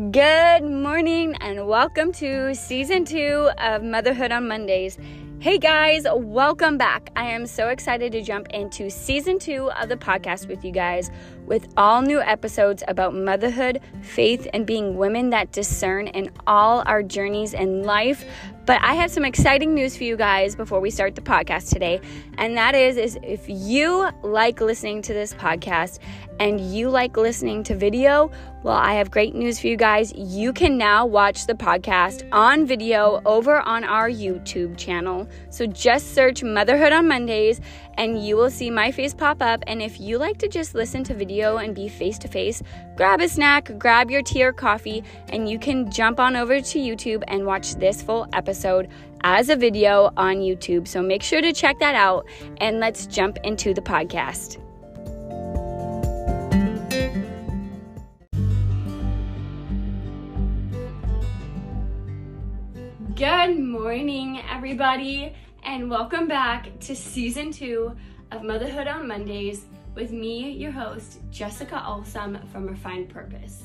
Good morning and welcome to season two of Motherhood on Mondays. Hey guys, welcome back. I am so excited to jump into season two of the podcast with you guys with all new episodes about motherhood, faith, and being women that discern in all our journeys in life. But I have some exciting news for you guys before we start the podcast today. And that is, is if you like listening to this podcast and you like listening to video, well, I have great news for you guys. You can now watch the podcast on video over on our YouTube channel. So just search Motherhood on Mondays and you will see my face pop up. And if you like to just listen to video and be face to face, grab a snack, grab your tea or coffee, and you can jump on over to YouTube and watch this full episode as a video on YouTube. So make sure to check that out and let's jump into the podcast. Good morning, everybody and welcome back to season two of Motherhood on Mondays with me, your host, Jessica Alsam from Refined Purpose.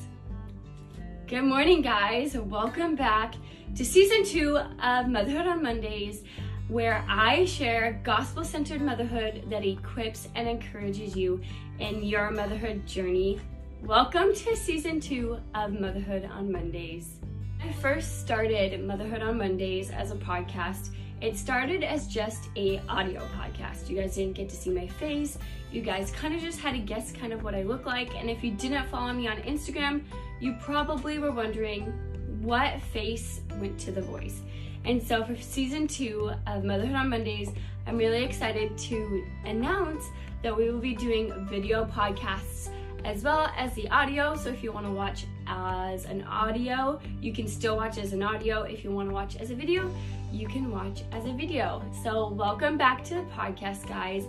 Good morning, guys. Welcome back to season two of Motherhood on Mondays, where I share gospel centered motherhood that equips and encourages you in your motherhood journey. Welcome to season two of Motherhood on Mondays. I first started Motherhood on Mondays as a podcast it started as just a audio podcast. You guys didn't get to see my face. You guys kind of just had to guess kind of what I look like. And if you didn't follow me on Instagram, you probably were wondering what face went to the voice. And so for season two of Motherhood on Mondays, I'm really excited to announce that we will be doing video podcasts as well as the audio. So if you want to watch as an audio, you can still watch as an audio. If you want to watch as a video, you can watch as a video. So, welcome back to the podcast, guys.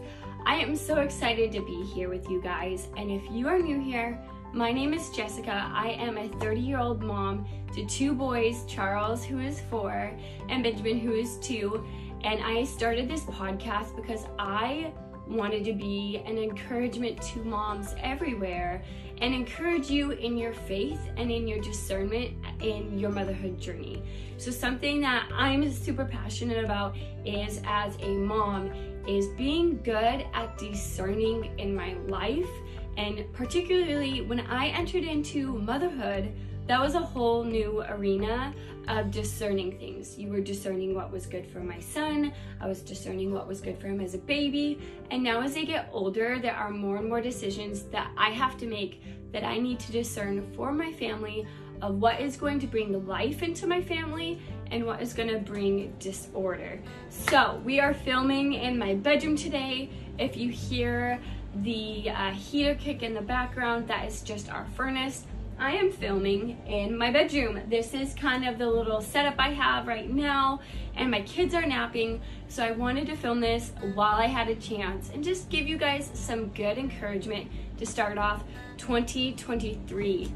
I am so excited to be here with you guys. And if you are new here, my name is Jessica. I am a 30 year old mom to two boys Charles, who is four, and Benjamin, who is two. And I started this podcast because I wanted to be an encouragement to moms everywhere and encourage you in your faith and in your discernment in your motherhood journey. So something that I'm super passionate about is as a mom is being good at discerning in my life and particularly when I entered into motherhood that was a whole new arena of discerning things. You were discerning what was good for my son, I was discerning what was good for him as a baby, and now as they get older, there are more and more decisions that I have to make that I need to discern for my family of what is going to bring life into my family and what is going to bring disorder. So, we are filming in my bedroom today. If you hear the uh, heater kick in the background, that is just our furnace. I am filming in my bedroom. This is kind of the little setup I have right now, and my kids are napping, so I wanted to film this while I had a chance and just give you guys some good encouragement to start off 2023.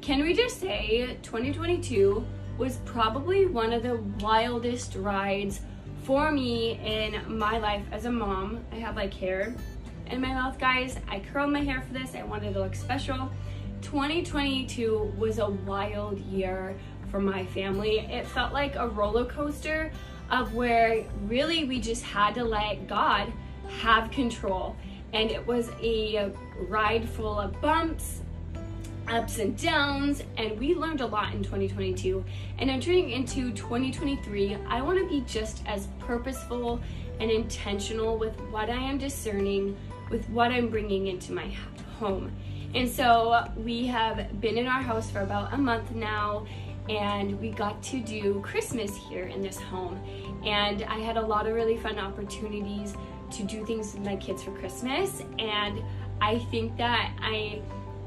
Can we just say 2022 was probably one of the wildest rides for me in my life as a mom. I have like hair in my mouth, guys. I curled my hair for this. I wanted to look special. 2022 was a wild year for my family. It felt like a roller coaster of where really we just had to let God have control. And it was a ride full of bumps, ups and downs, and we learned a lot in 2022. And entering into 2023, I want to be just as purposeful and intentional with what I am discerning, with what I'm bringing into my home. And so we have been in our house for about a month now and we got to do Christmas here in this home. And I had a lot of really fun opportunities to do things with my kids for Christmas. And I think that I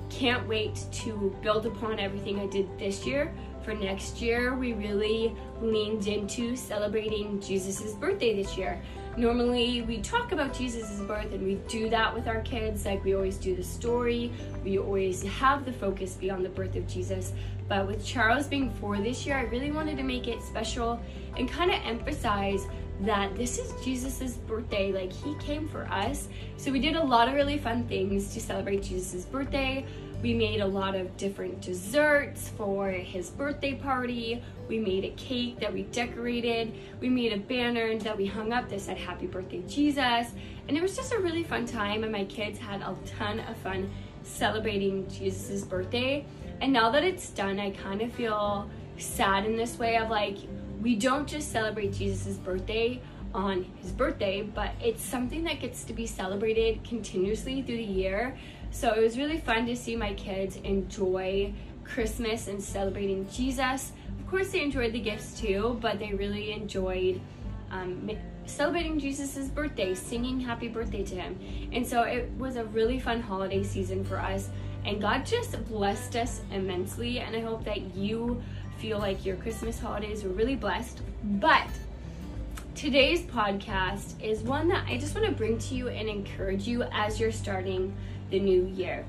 can't wait to build upon everything I did this year. For next year, we really leaned into celebrating Jesus' birthday this year normally we talk about Jesus' birth and we do that with our kids. Like we always do the story, we always have the focus be on the birth of Jesus. But with Charles being four this year, I really wanted to make it special and kind of emphasize that this is Jesus's birthday. Like he came for us. So we did a lot of really fun things to celebrate Jesus's birthday. We made a lot of different desserts for his birthday party. We made a cake that we decorated. We made a banner that we hung up that said Happy Birthday Jesus. And it was just a really fun time, and my kids had a ton of fun celebrating Jesus' birthday. And now that it's done, I kind of feel sad in this way of like, we don't just celebrate Jesus' birthday on his birthday, but it's something that gets to be celebrated continuously through the year. So it was really fun to see my kids enjoy Christmas and celebrating Jesus. Of course, they enjoyed the gifts too, but they really enjoyed um, celebrating Jesus' birthday, singing happy birthday to him. And so it was a really fun holiday season for us. And God just blessed us immensely. And I hope that you feel like your Christmas holidays were really blessed. But today's podcast is one that I just want to bring to you and encourage you as you're starting the new year.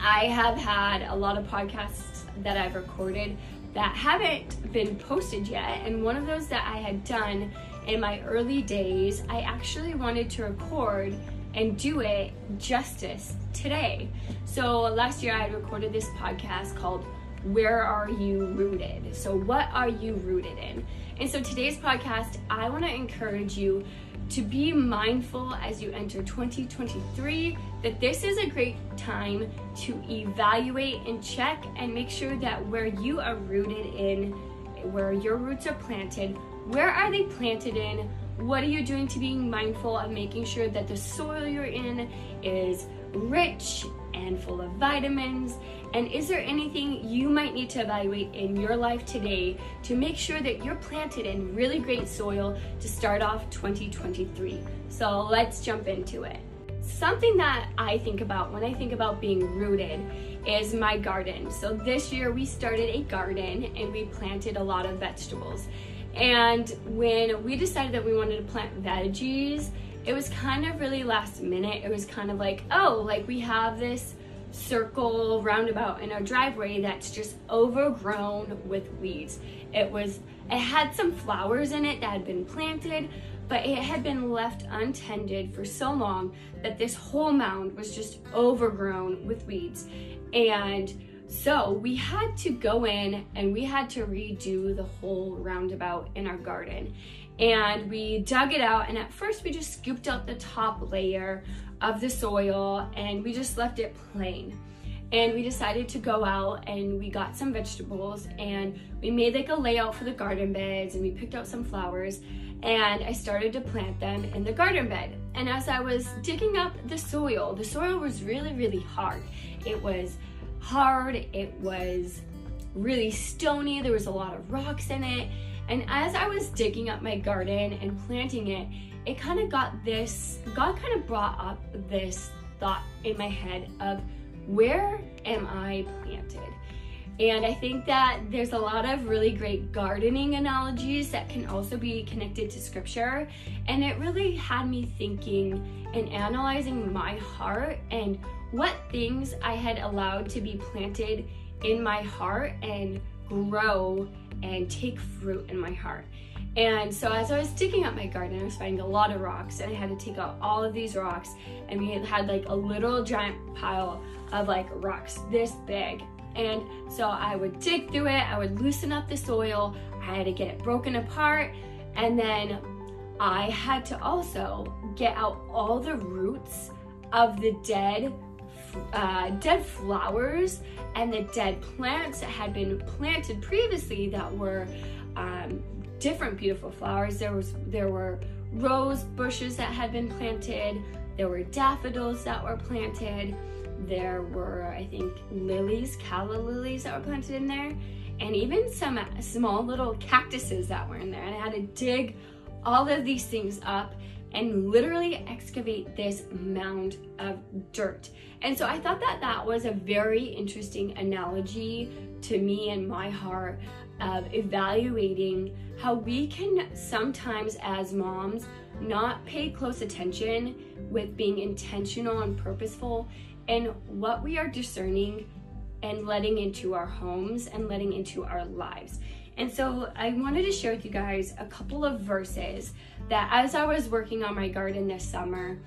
I have had a lot of podcasts that I've recorded that haven't been posted yet, and one of those that I had done in my early days, I actually wanted to record and do it justice today. So last year I had recorded this podcast called Where Are You Rooted? So, what are you rooted in? And so today's podcast, I want to encourage you to be mindful as you enter 2023 that this is a great time to evaluate and check and make sure that where you are rooted in, where your roots are planted, where are they planted in? What are you doing to being mindful of making sure that the soil you're in is rich and full of vitamins? And is there anything you might need to evaluate in your life today to make sure that you're planted in really great soil to start off 2023? So let's jump into it. Something that I think about when I think about being rooted is my garden. So this year we started a garden and we planted a lot of vegetables. And when we decided that we wanted to plant veggies, it was kind of really last minute. It was kind of like, oh, like we have this circle roundabout in our driveway that's just overgrown with weeds. It was it had some flowers in it that had been planted, but it had been left untended for so long that this whole mound was just overgrown with weeds. And so we had to go in and we had to redo the whole roundabout in our garden. And we dug it out, and at first we just scooped out the top layer of the soil and we just left it plain. And we decided to go out and we got some vegetables and we made like a layout for the garden beds and we picked out some flowers and I started to plant them in the garden bed. And as I was digging up the soil, the soil was really, really hard. It was hard, it was really stony, there was a lot of rocks in it. And as I was digging up my garden and planting it, it kind of got this, God kind of brought up this thought in my head of where am I planted? And I think that there's a lot of really great gardening analogies that can also be connected to scripture. And it really had me thinking and analyzing my heart and what things I had allowed to be planted in my heart and grow and take fruit in my heart. And so as I was digging up my garden, I was finding a lot of rocks and I had to take out all of these rocks and we had like a little giant pile of like rocks this big. And so I would dig through it, I would loosen up the soil, I had to get it broken apart, and then I had to also get out all the roots of the dead uh, dead flowers and the dead plants that had been planted previously that were um, different beautiful flowers. There was there were rose bushes that had been planted. There were daffodils that were planted. There were, I think, lilies, calla lilies that were planted in there, and even some uh, small little cactuses that were in there. And I had to dig all of these things up and literally excavate this mound of dirt. And so I thought that that was a very interesting analogy to me and my heart of evaluating how we can sometimes, as moms, not pay close attention with being intentional and purposeful and what we are discerning and letting into our homes and letting into our lives. And so I wanted to share with you guys a couple of verses that as I was working on my garden this summer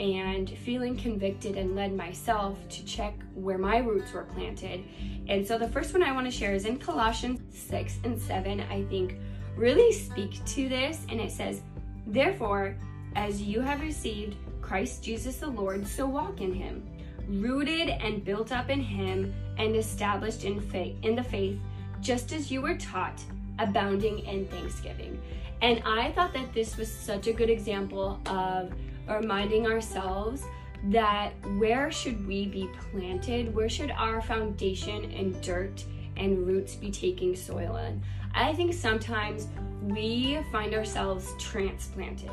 and feeling convicted and led myself to check where my roots were planted. And so the first one I want to share is in Colossians 6 and 7, I think really speak to this. And it says, Therefore, as you have received Christ Jesus the Lord, so walk in him, rooted and built up in him and established in faith in the faith, just as you were taught, abounding in thanksgiving. And I thought that this was such a good example of reminding ourselves that where should we be planted? Where should our foundation and dirt and roots be taking soil in? I think sometimes we find ourselves transplanted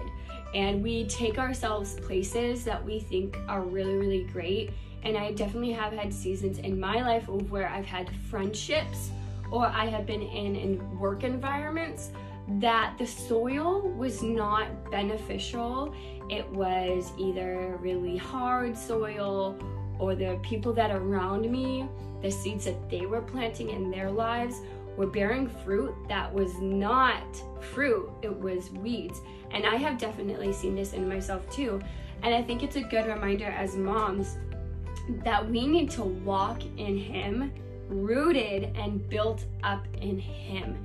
and we take ourselves places that we think are really, really great. And I definitely have had seasons in my life where I've had friendships or I have been in, in work environments that the soil was not beneficial. It was either really hard soil or the people that around me, the seeds that they were planting in their lives were bearing fruit that was not fruit, it was weeds. And I have definitely seen this in myself too. And I think it's a good reminder as moms that we need to walk in Him, rooted and built up in Him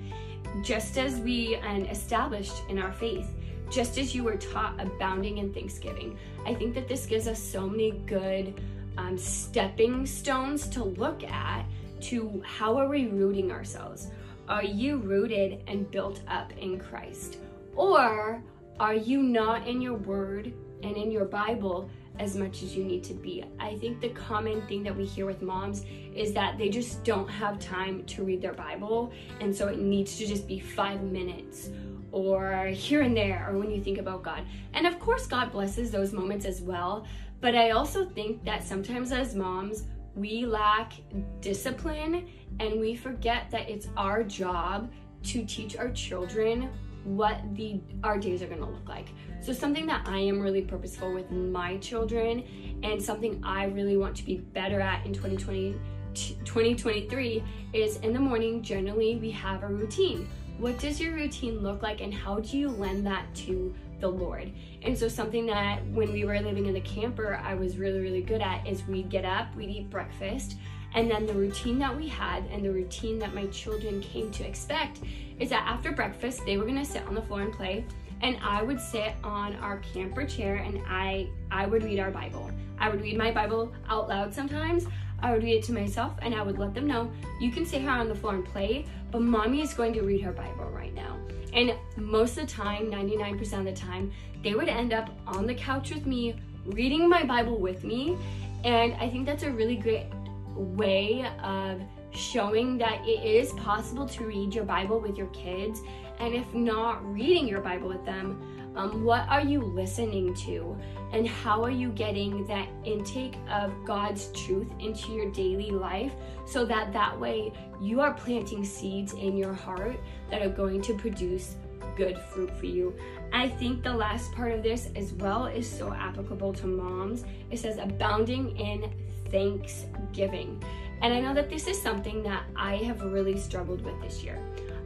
just as we and established in our faith, just as you were taught abounding in thanksgiving. I think that this gives us so many good um, stepping stones to look at to how are we rooting ourselves? Are you rooted and built up in Christ? Or are you not in your word and in your Bible as much as you need to be. I think the common thing that we hear with moms is that they just don't have time to read their Bible, and so it needs to just be five minutes or here and there, or when you think about God. And of course, God blesses those moments as well, but I also think that sometimes as moms, we lack discipline and we forget that it's our job to teach our children what the our days are going to look like. So something that I am really purposeful with my children and something I really want to be better at in 2020 2023 is in the morning generally we have a routine. What does your routine look like and how do you lend that to the Lord? And so something that when we were living in the camper I was really really good at is we'd get up, we'd eat breakfast, and then the routine that we had and the routine that my children came to expect is that after breakfast, they were gonna sit on the floor and play. And I would sit on our camper chair and I I would read our Bible. I would read my Bible out loud sometimes. I would read it to myself and I would let them know you can sit here on the floor and play, but mommy is going to read her Bible right now. And most of the time, 99% of the time, they would end up on the couch with me, reading my Bible with me. And I think that's a really great way of showing that it is possible to read your Bible with your kids. And if not reading your Bible with them, um, what are you listening to? And how are you getting that intake of God's truth into your daily life so that that way you are planting seeds in your heart that are going to produce good fruit for you. I think the last part of this as well is so applicable to moms. It says abounding in thanksgiving. And I know that this is something that I have really struggled with this year.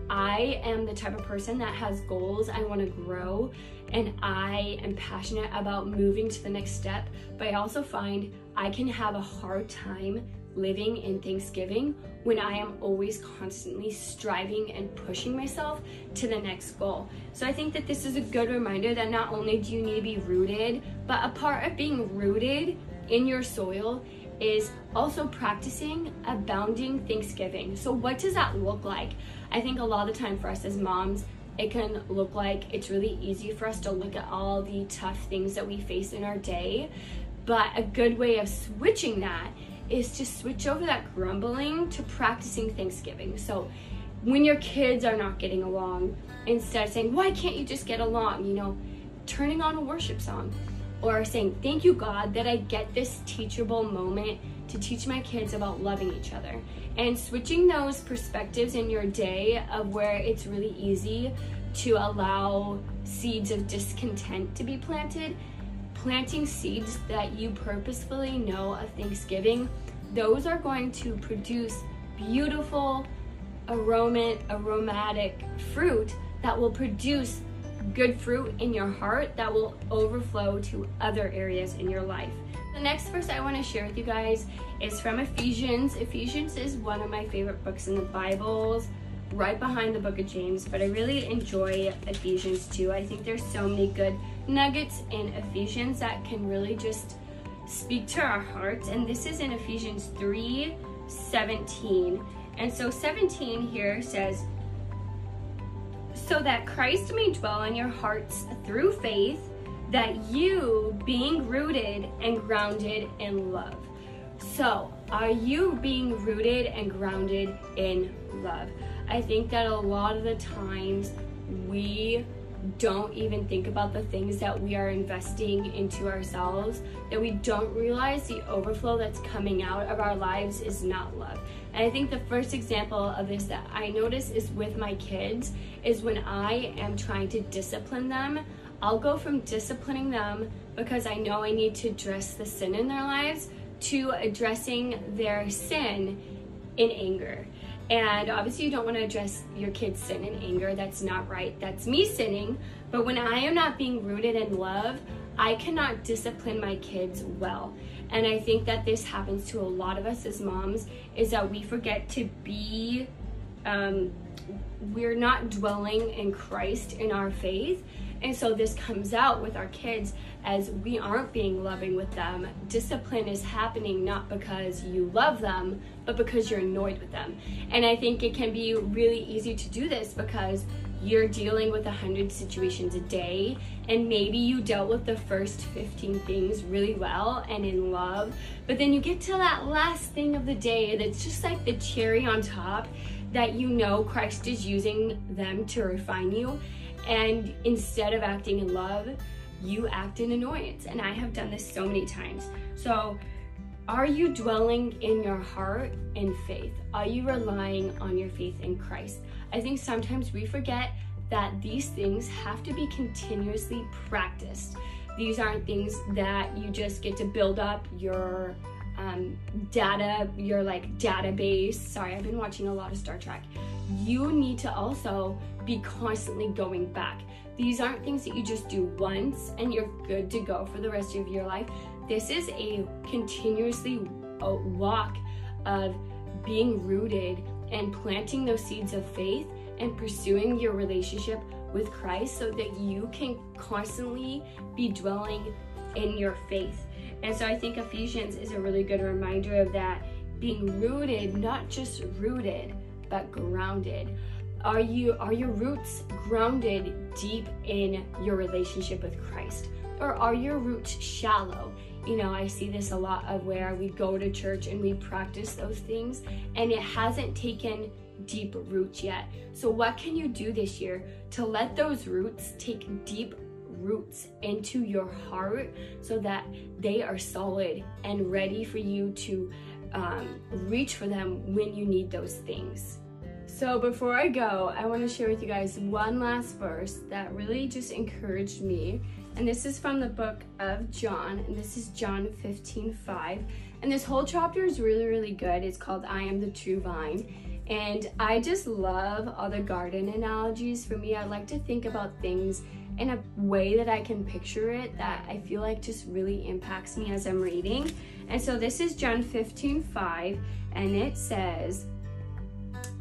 I am the type of person that has goals, I want to grow, and I am passionate about moving to the next step, but I also find I can have a hard time living in Thanksgiving when I am always constantly striving and pushing myself to the next goal. So I think that this is a good reminder that not only do you need to be rooted, but a part of being rooted in your soil is also practicing abounding Thanksgiving. So, what does that look like? I think a lot of the time for us as moms, it can look like it's really easy for us to look at all the tough things that we face in our day. But a good way of switching that is to switch over that grumbling to practicing Thanksgiving. So, when your kids are not getting along, instead of saying, Why can't you just get along? You know, turning on a worship song or saying, Thank you, God, that I get this teachable moment to teach my kids about loving each other. And switching those perspectives in your day of where it's really easy to allow seeds of discontent to be planted, planting seeds that you purposefully know of Thanksgiving, those are going to produce beautiful aroma, aromatic fruit that will produce good fruit in your heart that will overflow to other areas in your life. The next verse I want to share with you guys is from Ephesians. Ephesians is one of my favorite books in the Bibles, right behind the book of James, but I really enjoy Ephesians too. I think there's so many good nuggets in Ephesians that can really just speak to our hearts. And this is in Ephesians 3 17. And so 17 here says, so that Christ may dwell in your hearts through faith, that you, being rooted and grounded in love. So, are you being rooted and grounded in love? I think that a lot of the times we don't even think about the things that we are investing into ourselves, that we don't realize the overflow that's coming out of our lives is not love. And I think the first example of this that I notice is with my kids is when I am trying to discipline them, I'll go from disciplining them because I know I need to address the sin in their lives to addressing their sin in anger. And obviously, you don't want to address your kid's sin in anger. That's not right. That's me sinning. But when I am not being rooted in love, I cannot discipline my kids well. And I think that this happens to a lot of us as moms is that we forget to be, um, we're not dwelling in Christ in our faith. And so this comes out with our kids as we aren't being loving with them. Discipline is happening not because you love them, but because you're annoyed with them. And I think it can be really easy to do this because you're dealing with a hundred situations a day and maybe you dealt with the first 15 things really well and in love but then you get to that last thing of the day that's just like the cherry on top that you know christ is using them to refine you and instead of acting in love, you act in annoyance. And I have done this so many times. So, are you dwelling in your heart in faith? Are you relying on your faith in Christ? I think sometimes we forget that these things have to be continuously practiced. These aren't things that you just get to build up your um, data, your like database. Sorry, I've been watching a lot of Star Trek. You need to also be constantly going back. These aren't things that you just do once and you're good to go for the rest of your life. This is a continuously uh, walk of being rooted and planting those seeds of faith and pursuing your relationship with Christ so that you can constantly be dwelling in your faith. And so I think Ephesians is a really good reminder of that being rooted, not just rooted, but grounded. Are you are your roots grounded deep in your relationship with Christ? Or are your roots shallow? You know, I see this a lot of where we go to church and we practice those things and it hasn't taken deep roots yet. So what can you do this year to let those roots take deep roots into your heart so that they are solid and ready for you to um, reach for them when you need those things. So before I go, I want to share with you guys one last verse that really just encouraged me. And this is from the book of John, and this is John 15 5. And this whole chapter is really, really good. It's called I Am the True Vine. And I just love all the garden analogies. For me, I like to think about things in a way that I can picture it that I feel like just really impacts me as I'm reading. And so this is John 15 5, and it says,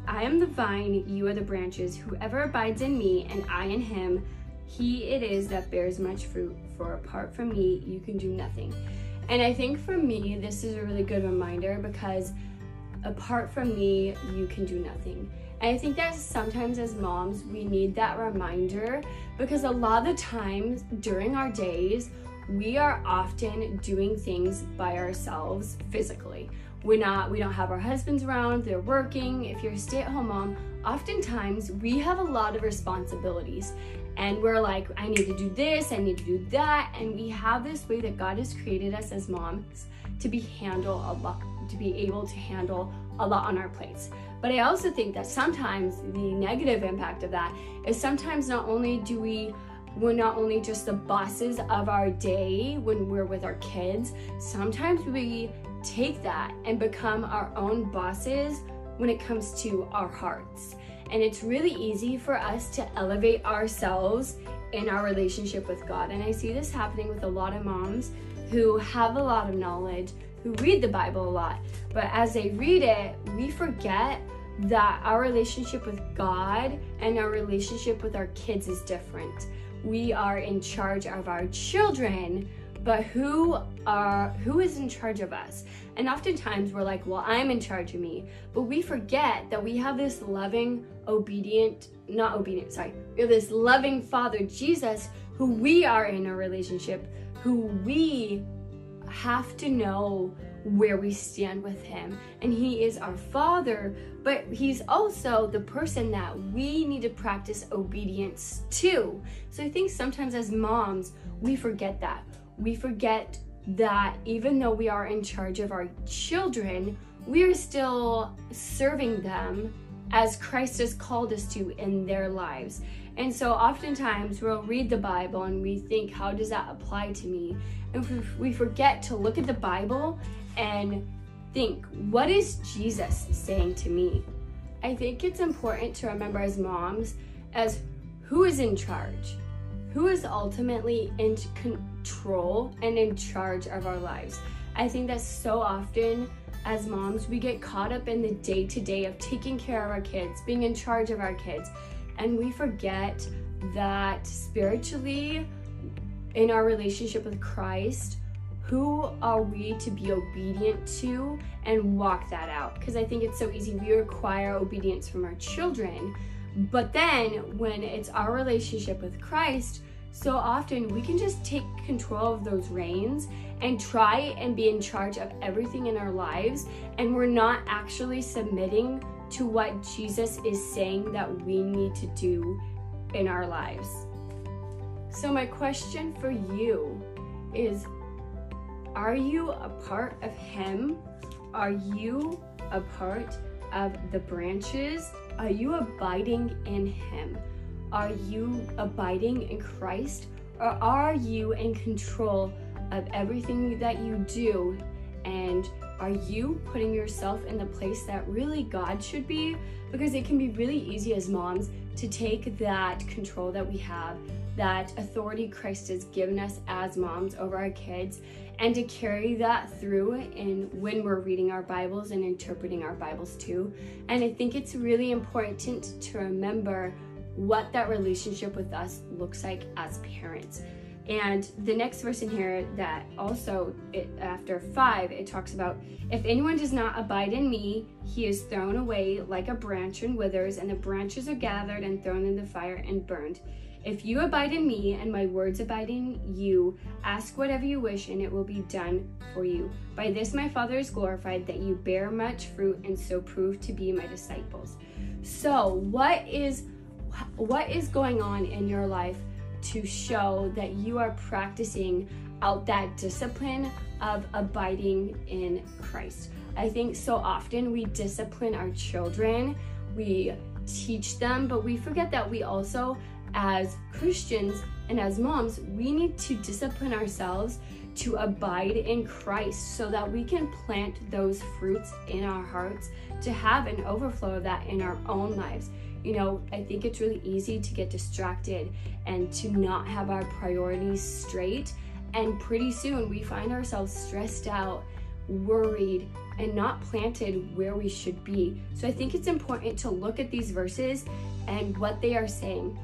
I am the vine, you are the branches. Whoever abides in me and I in him, he it is that bears much fruit, for apart from me, you can do nothing. And I think for me, this is a really good reminder because apart from me, you can do nothing. And I think that sometimes as moms, we need that reminder because a lot of the times during our days, we are often doing things by ourselves physically. We're not, we don't have our husbands around, they're working. If you're a stay at home mom, oftentimes we have a lot of responsibilities and we're like, I need to do this, I need to do that. And we have this way that God has created us as moms to be handle a lot, to be able to handle a lot on our plates. But I also think that sometimes the negative impact of that is sometimes not only do we we're not only just the bosses of our day when we're with our kids, sometimes we take that and become our own bosses when it comes to our hearts. And it's really easy for us to elevate ourselves in our relationship with God. And I see this happening with a lot of moms who have a lot of knowledge, who read the Bible a lot. But as they read it, we forget that our relationship with God and our relationship with our kids is different. We are in charge of our children, but who are who is in charge of us? And oftentimes we're like, well, I'm in charge of me. But we forget that we have this loving, obedient, not obedient, sorry, we have this loving Father, Jesus, who we are in a relationship, who we have to know where we stand with him. And he is our father, but he's also the person that we need to practice obedience to. So I think sometimes as moms, we forget that. We forget that even though we are in charge of our children, we are still serving them as Christ has called us to in their lives. And so oftentimes we'll read the Bible and we think, how does that apply to me? And we forget to look at the Bible and think, what is Jesus saying to me? I think it's important to remember as moms as who is in charge, who is ultimately in control and in charge of our lives. I think that so often as moms, we get caught up in the day to day of taking care of our kids, being in charge of our kids, and we forget that spiritually, in our relationship with Christ, who are we to be obedient to and walk that out? Because I think it's so easy. We require obedience from our children. But then when it's our relationship with Christ, so often we can just take control of those reins and try and be in charge of everything in our lives. And we're not actually submitting to what Jesus is saying that we need to do in our lives. So, my question for you is are you a part of Him? Are you a part of the branches? Are you abiding in Him? Are you abiding in Christ? Or are you in control of everything that you do? And are you putting yourself in the place that really God should be? Because it can be really easy as moms to take that control that we have, that authority Christ has given us as moms over our kids, and to carry that through in when we're reading our Bibles and interpreting our Bibles too. And I think it's really important to remember what that relationship with us looks like as parents. And the next verse in here that also it, after five, it talks about if anyone does not abide in me, he is thrown away like a branch and withers, and the branches are gathered and thrown in the fire and burned. If you abide in me and my words abide in you, ask whatever you wish and it will be done for you. By this my Father is glorified that you bear much fruit and so prove to be my disciples. So, what is what is going on in your life to show that you are practicing out that discipline of abiding in Christ? I think so often we discipline our children, we teach them, but we forget that we also as Christians and as moms, we need to discipline ourselves to abide in Christ so that we can plant those fruits in our hearts to have an overflow of that in our own lives. You know, I think it's really easy to get distracted and to not have our priorities straight. And pretty soon we find ourselves stressed out, worried, and not planted where we should be. So I think it's important to look at these verses and what they are saying.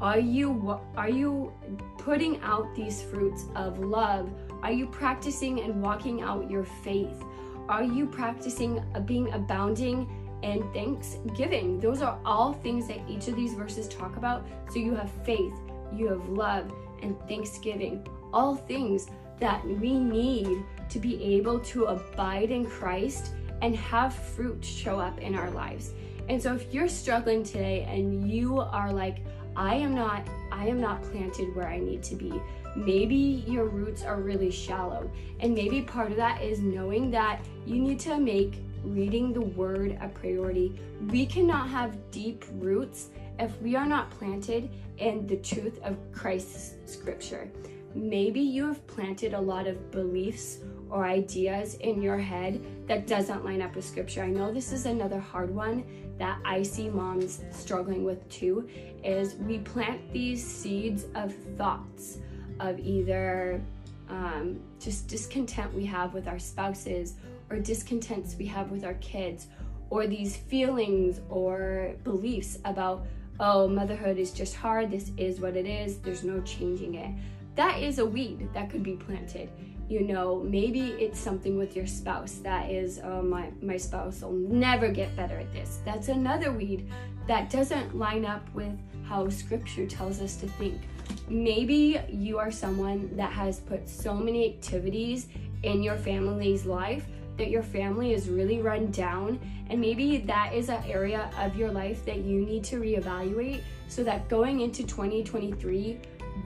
Are you are you putting out these fruits of love? Are you practicing and walking out your faith? Are you practicing uh, being abounding and thanksgiving? Those are all things that each of these verses talk about. So you have faith, you have love, and thanksgiving. All things that we need to be able to abide in Christ and have fruit show up in our lives. And so if you're struggling today and you are like, I am not I am not planted where I need to be. Maybe your roots are really shallow. And maybe part of that is knowing that you need to make reading the word a priority. We cannot have deep roots if we are not planted in the truth of Christ's scripture. Maybe you have planted a lot of beliefs or ideas in your head that doesn't line up with scripture. I know this is another hard one that I see moms struggling with too is we plant these seeds of thoughts of either um, just discontent we have with our spouses or discontents we have with our kids or these feelings or beliefs about oh motherhood is just hard this is what it is there's no changing it. That is a weed that could be planted. You know maybe it's something with your spouse that is oh my my spouse will never get better at this. That's another weed that doesn't line up with how scripture tells us to think. Maybe you are someone that has put so many activities in your family's life that your family is really run down and maybe that is an area of your life that you need to reevaluate so that going into 2023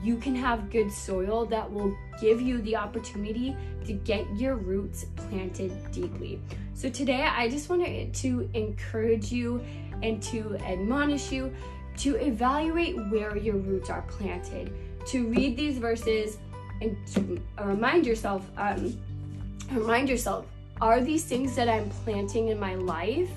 you can have good soil that will give you the opportunity to get your roots planted deeply. So today I just wanted to encourage you and to admonish you to evaluate where your roots are planted, to read these verses and to remind yourself, um, remind yourself, are these things that I'm planting in my life?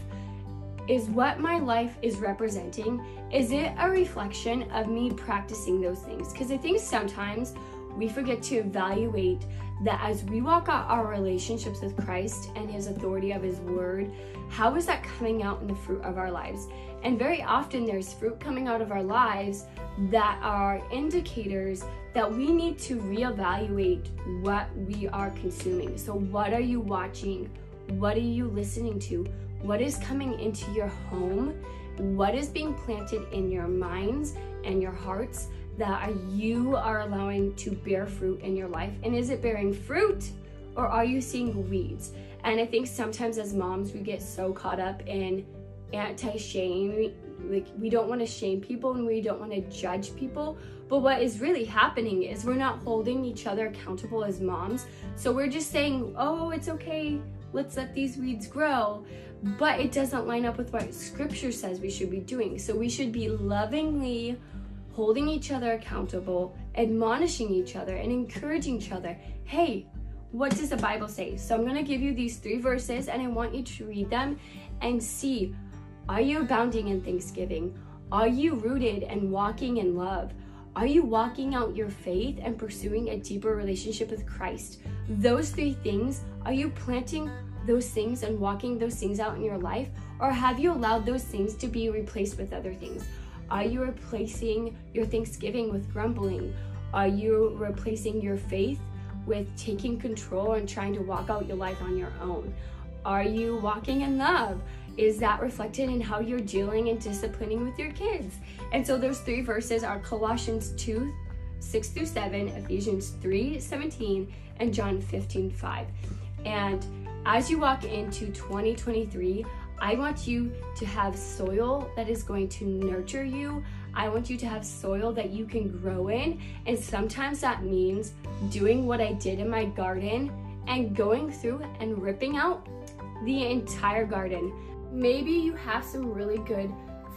Is what my life is representing, is it a reflection of me practicing those things? Because I think sometimes we forget to evaluate that as we walk out our relationships with Christ and His authority of His Word, how is that coming out in the fruit of our lives? And very often there's fruit coming out of our lives that are indicators that we need to reevaluate what we are consuming. So, what are you watching? What are you listening to? What is coming into your home? What is being planted in your minds and your hearts that you are allowing to bear fruit in your life? And is it bearing fruit or are you seeing weeds? And I think sometimes as moms, we get so caught up in anti-shame like we don't want to shame people and we don't want to judge people but what is really happening is we're not holding each other accountable as moms. So we're just saying oh it's okay. Let's let these weeds grow. But it doesn't line up with what scripture says we should be doing. So we should be lovingly holding each other accountable admonishing each other and encouraging each other. Hey what does the bible say? So i'm going to give you these three verses and i want you to read them and see are you abounding in thanksgiving? Are you rooted and walking in love? Are you walking out your faith and pursuing a deeper relationship with Christ? Those three things, are you planting those things and walking those things out in your life? Or have you allowed those things to be replaced with other things? Are you replacing your thanksgiving with grumbling? Are you replacing your faith with taking control and trying to walk out your life on your own? Are you walking in love? Is that reflected in how you're dealing and disciplining with your kids? And so those three verses are Colossians 2, 6 through 7, Ephesians 3, 17, and John 15, 5. And as you walk into 2023, I want you to have soil that is going to nurture you. I want you to have soil that you can grow in. And sometimes that means doing what I did in my garden and going through and ripping out the entire garden Maybe you have some really good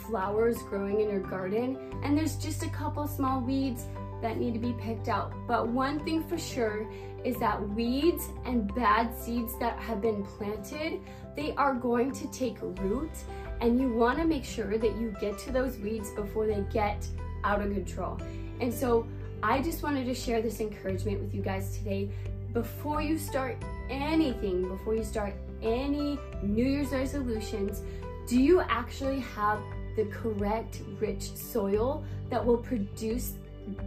flowers growing in your garden and there's just a couple small weeds that need to be picked out. But one thing for sure is that weeds and bad seeds that have been planted, they are going to take root and you wanna make sure that you get to those weeds before they get out of control. And so I just wanted to share this encouragement with you guys today. Before you start anything, before you start any New Year's resolutions, do you actually have the correct rich soil that will produce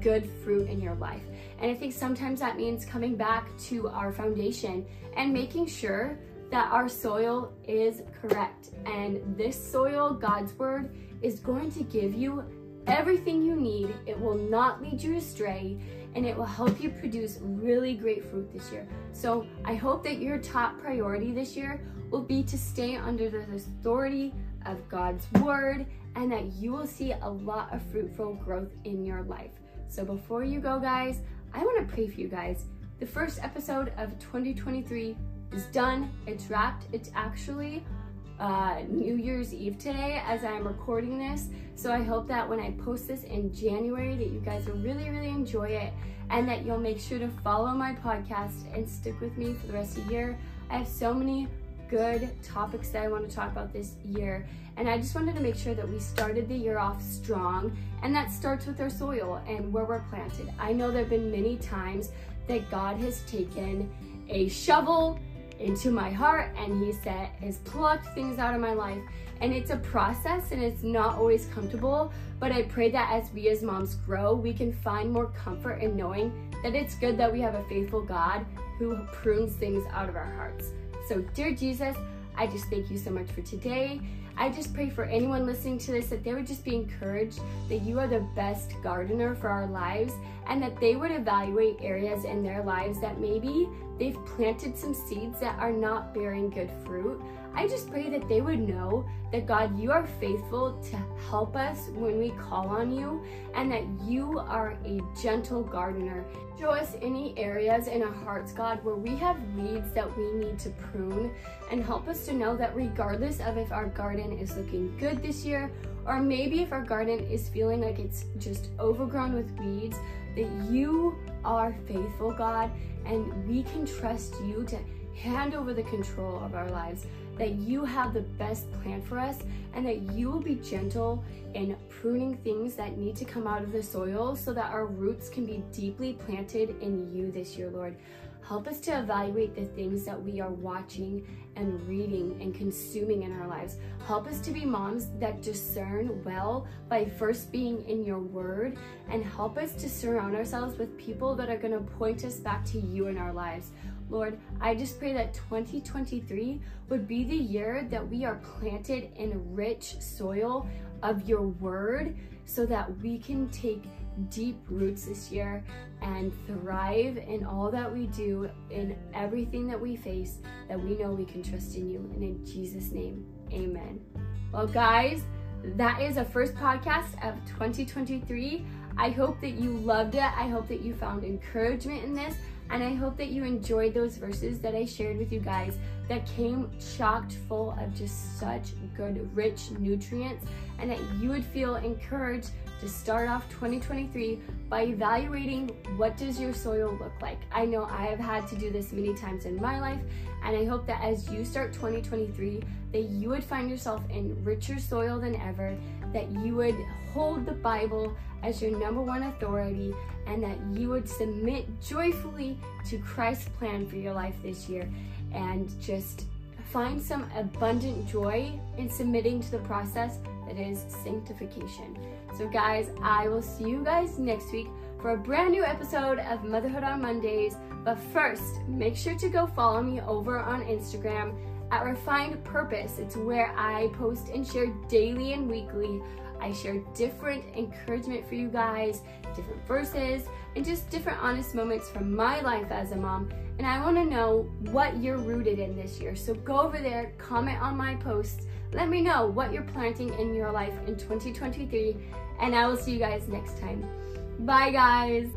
good fruit in your life? And I think sometimes that means coming back to our foundation and making sure that our soil is correct. And this soil, God's word, is going to give you everything you need. It will not lead you astray and it will help you produce really great fruit this year. So I hope that your top priority this year will be to stay under the authority of God's word and that you will see a lot of fruitful growth in your life. So before you go guys, I wanna pray for you guys. The first episode of 2023 is done, it's wrapped. It's actually uh, New Year's Eve today as I'm recording this. So I hope that when I post this in January that you guys will really, really enjoy it and that you'll make sure to follow my podcast and stick with me for the rest of the year. I have so many good topics that I want to talk about this year. And I just wanted to make sure that we started the year off strong, and that starts with our soil and where we're planted. I know there have been many times that God has taken a shovel into my heart and he said has plucked things out of my life. And it's a process and it's not always comfortable but i pray that as we as moms grow we can find more comfort in knowing that it's good that we have a faithful god who prunes things out of our hearts. So dear jesus i just thank you so much for today. I just pray for anyone listening to this that they would just be encouraged that you are the best gardener for our lives and that they would evaluate areas in their lives that maybe they've planted some seeds that are not bearing good fruit. I just pray that they would know that God, you are faithful to help us when we call on you and that you are a gentle gardener. Show us any areas in our hearts, God, where we have weeds that we need to prune and help us to know that regardless of if our garden is looking good this year or maybe if our garden is feeling like it's just overgrown with weeds, that you are faithful, God, and we can trust you to hand over the control of our lives, that you have the best plan for us, and that you will be gentle in pruning things that need to come out of the soil so that our roots can be deeply planted in you this year, Lord. Help us to evaluate the things that we are watching and reading and consuming in our lives. Help us to be moms that discern well by first being in your word and help us to surround ourselves with people that are going to point us back to you in our lives. Lord, I just pray that 2023 would be the year that we are planted in rich soil of your word so that we can take deep roots this year and thrive in all that we do, in everything that we face, that we know we can trust in you. And in Jesus' name, amen. Well, guys, that is a first podcast of 2023. I hope that you loved it. I hope that you found encouragement in this. And I hope that you enjoyed those verses that I shared with you guys that came chocked full of just such good, rich nutrients, and that you would feel encouraged to start off 2023 by evaluating what does your soil look like. I know I have had to do this many times in my life, and I hope that as you start 2023, that you would find yourself in richer soil than ever, that you would hold the Bible as your number one authority, and that you would submit joyfully to Christ's plan for your life this year and just find some abundant joy in submitting to the process that is sanctification. So, guys, I will see you guys next week for a brand new episode of Motherhood on Mondays. But first, make sure to go follow me over on Instagram at Refined Purpose. It's where I post and share daily and weekly. I share different encouragement for you guys, different verses, and just different honest moments from my life as a mom. And I want to know what you're rooted in this year. So go over there, comment on my posts, let me know what you're planting in your life in 2023, and I will see you guys next time. Bye, guys.